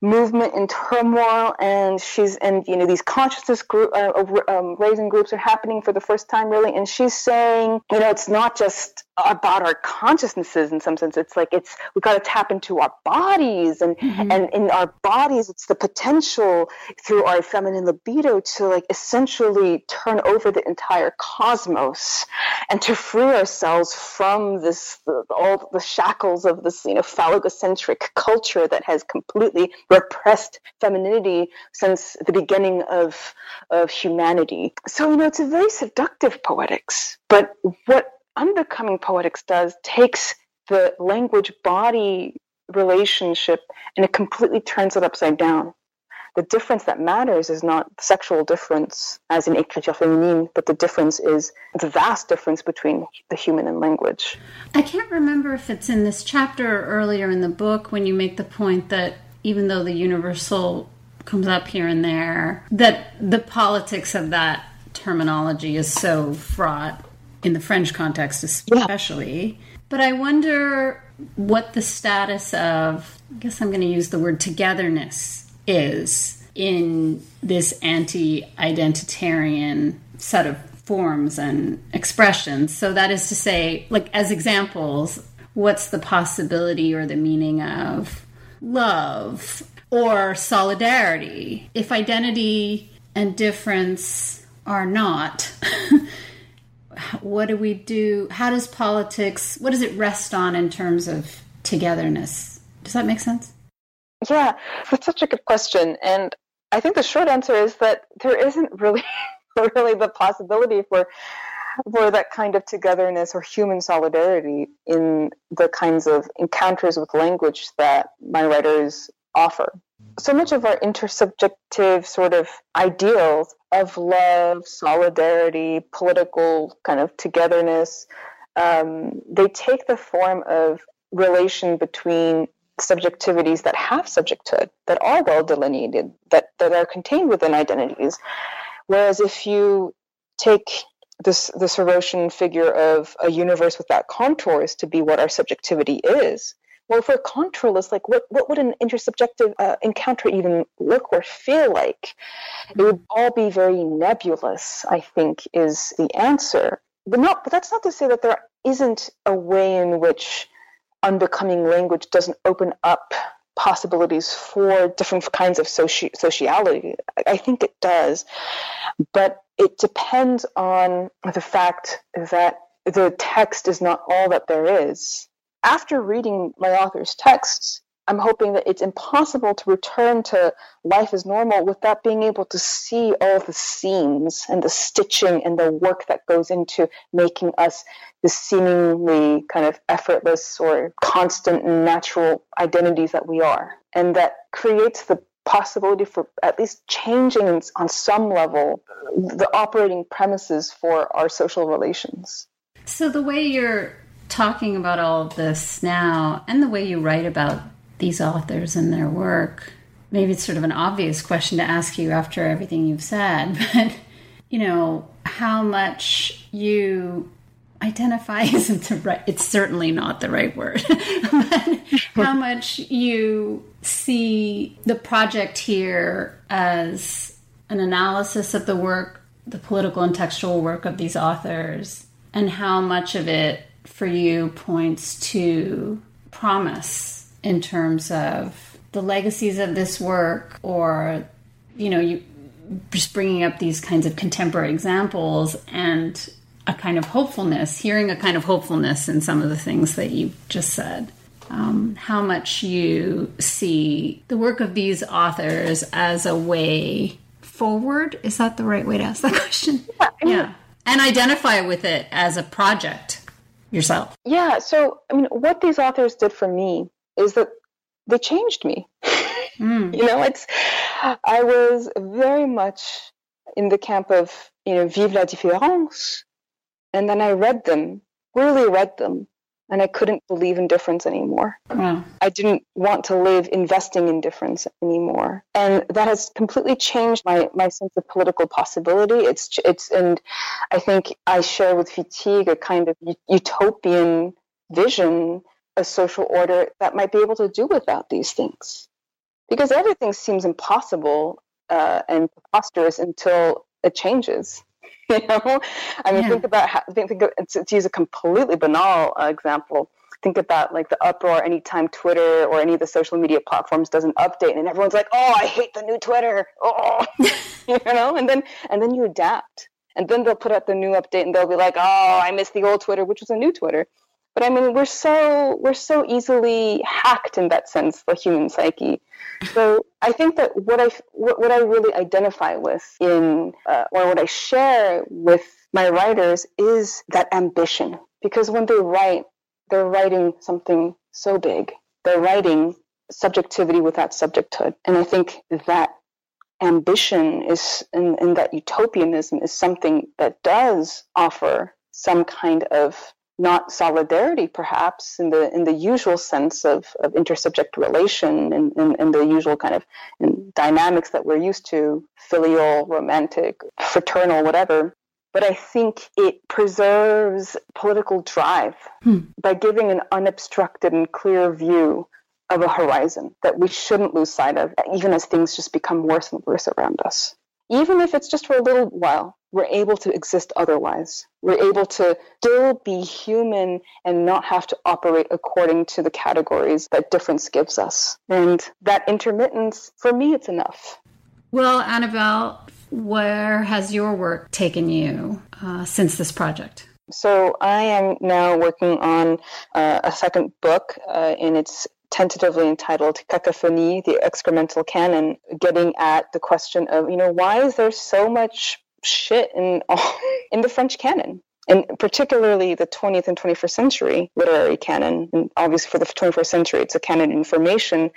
movement and turmoil and she's and you know these consciousness group uh, um, raising groups are happening for the first time really. And she's saying you know it's not just about our consciousnesses in some sense it's like it's we got to tap into our bodies and mm-hmm. and in our bodies it's the potential through our feminine libido to like essentially turn over the entire cosmos and to free ourselves from this all the shackles of this you know phallogocentric culture that has completely repressed femininity since the beginning of of humanity so you know it's a very seductive poetics but what unbecoming poetics does takes the language body relationship and it completely turns it upside down. The difference that matters is not sexual difference as in écriture féminine, but the difference is the vast difference between the human and language. I can't remember if it's in this chapter or earlier in the book when you make the point that even though the universal comes up here and there, that the politics of that terminology is so fraught in the French context, especially. Yeah. But I wonder what the status of, I guess I'm going to use the word togetherness, is in this anti identitarian set of forms and expressions. So, that is to say, like as examples, what's the possibility or the meaning of love or solidarity? If identity and difference are not. What do we do? How does politics, what does it rest on in terms of togetherness? Does that make sense? Yeah, that's such a good question. And I think the short answer is that there isn't really, (laughs) really the possibility for for that kind of togetherness or human solidarity in the kinds of encounters with language that my writers offer so much of our intersubjective sort of ideals of love, solidarity, political kind of togetherness, um, they take the form of relation between subjectivities that have subjecthood, that are well delineated, that, that are contained within identities. Whereas if you take this this Sorosian figure of a universe without contours to be what our subjectivity is, well, for controlist, like what, what would an intersubjective uh, encounter even look or feel like? It would all be very nebulous, I think, is the answer. But not, but that's not to say that there isn't a way in which unbecoming language doesn't open up possibilities for different kinds of soci- sociality. I think it does, but it depends on the fact that the text is not all that there is after reading my author's texts, I'm hoping that it's impossible to return to life as normal without being able to see all the seams and the stitching and the work that goes into making us the seemingly kind of effortless or constant and natural identities that we are. And that creates the possibility for at least changing on some level the operating premises for our social relations. So the way you're talking about all of this now and the way you write about these authors and their work, maybe it's sort of an obvious question to ask you after everything you've said, (laughs) but you know, how much you identify (laughs) isn't the right it's certainly not the right word (laughs) but how much you see the project here as an analysis of the work the political and textual work of these authors and how much of it for you points to promise in terms of the legacies of this work or you know you just bringing up these kinds of contemporary examples and a kind of hopefulness hearing a kind of hopefulness in some of the things that you just said. Um, how much you see the work of these authors as a way forward? Is that the right way to ask that question? Yeah, yeah. And identify with it as a project yourself Yeah, so I mean, what these authors did for me is that they changed me. (laughs) Mm. You know, it's I was very much in the camp of you know, vive la différence, and then I read them, really read them, and I couldn't believe in difference anymore. wow I didn't want to live investing in difference anymore, and that has completely changed my my sense of political possibility. It's it's and I think I share with Wittig a kind of utopian vision, a social order that might be able to do without these things, because everything seems impossible uh, and preposterous until it changes. (laughs) You know, I mean, Yeah. think about how, think, think of, to, to use a completely banal uh, example think about like the uproar anytime Twitter or any of the social media platforms does an update and everyone's like, "Oh, I hate the new Twitter." Oh, (laughs) you know, and then and then you adapt. And then they'll put out the new update and they'll be like, "Oh, I miss the old Twitter, which was a new Twitter." But I mean, we're so we're so easily hacked in that sense, the human psyche. So I think that what I what, what I really identify with in uh, or what I share with my writers is that ambition. Because when they write, they're writing something so big. They're writing subjectivity without subjecthood. And I think that ambition is and, and that utopianism is something that does offer some kind of not solidarity perhaps in the in the usual sense of, of intersubject relation and, and, and the usual kind of dynamics that we're used to filial romantic fraternal whatever but I think it preserves political drive Hmm. by giving an unobstructed and clear view of a horizon that we shouldn't lose sight of, even as things just become worse and worse around us. Even if it's just for a little while, we're able to exist otherwise. We're able to still be human and not have to operate according to the categories that difference gives us. And that intermittence, for me, it's enough. Well, Annabelle, where has your work taken you uh, since this project? So I am now working on uh, a second book, uh, and it's tentatively entitled Cacophony, the Excremental Canon, getting at the question of, you know, why is there so much shit in, (laughs) in the French canon? And particularly the 20th and 21st century literary canon. And obviously, for the 21st century, it's a canon of information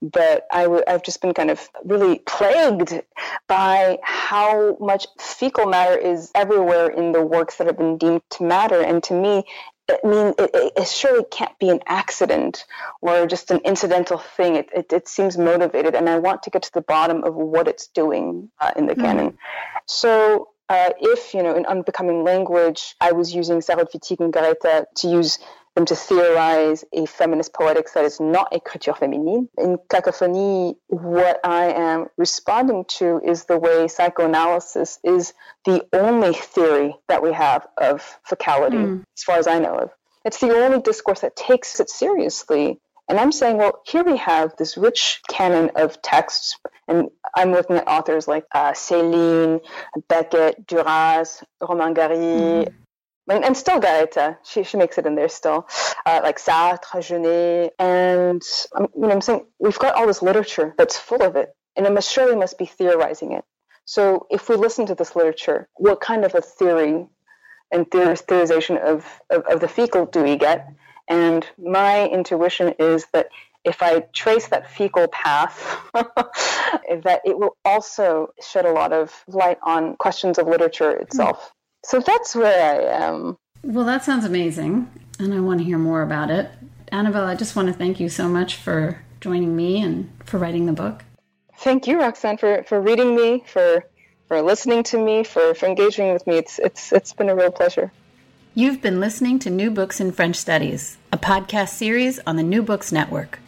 but i w- I've just been kind of really plagued by how much fecal matter is everywhere in the works that have been deemed to matter. And to me, I mean, it, it, surely can't be an accident or just an incidental thing. It, it, it seems motivated, and I want to get to the bottom of what it's doing uh, in the Hmm. canon. So, uh, if, you know, in Unbecoming Language, I was using Sarraute Wittig and Garréta to use to theorize a feminist poetics that is not écriture féminine. In Cacophony, what I am responding to is the way psychoanalysis is the only theory that we have of fecality, Mm. as far as I know of. It's the only discourse that takes it seriously. And I'm saying, well, here we have this rich canon of texts, and I'm looking at authors like uh, Céline, Beckett, Duras, Romain Gary, and, and still Garréta, she, she makes it in there still, uh, like Sartre, Genet, and um, you know, I'm saying we've got all this literature that's full of it, and it must surely must be theorizing it. So if we listen to this literature, what kind of a theory and theorization of, of, of the fecal do we get? And my intuition is that if I trace that fecal path, (laughs) that it will also shed a lot of light on questions of literature itself. So that's where I am. Well, that sounds amazing, and I want to hear more about it. Annabelle, I just want to thank you so much for joining me and for writing the book. Thank you, Roxanne, for, for reading me, for for listening to me, for, for engaging with me. It's it's it's been a real pleasure. You've been listening to New Books in French Studies, a podcast series on the New Books Network.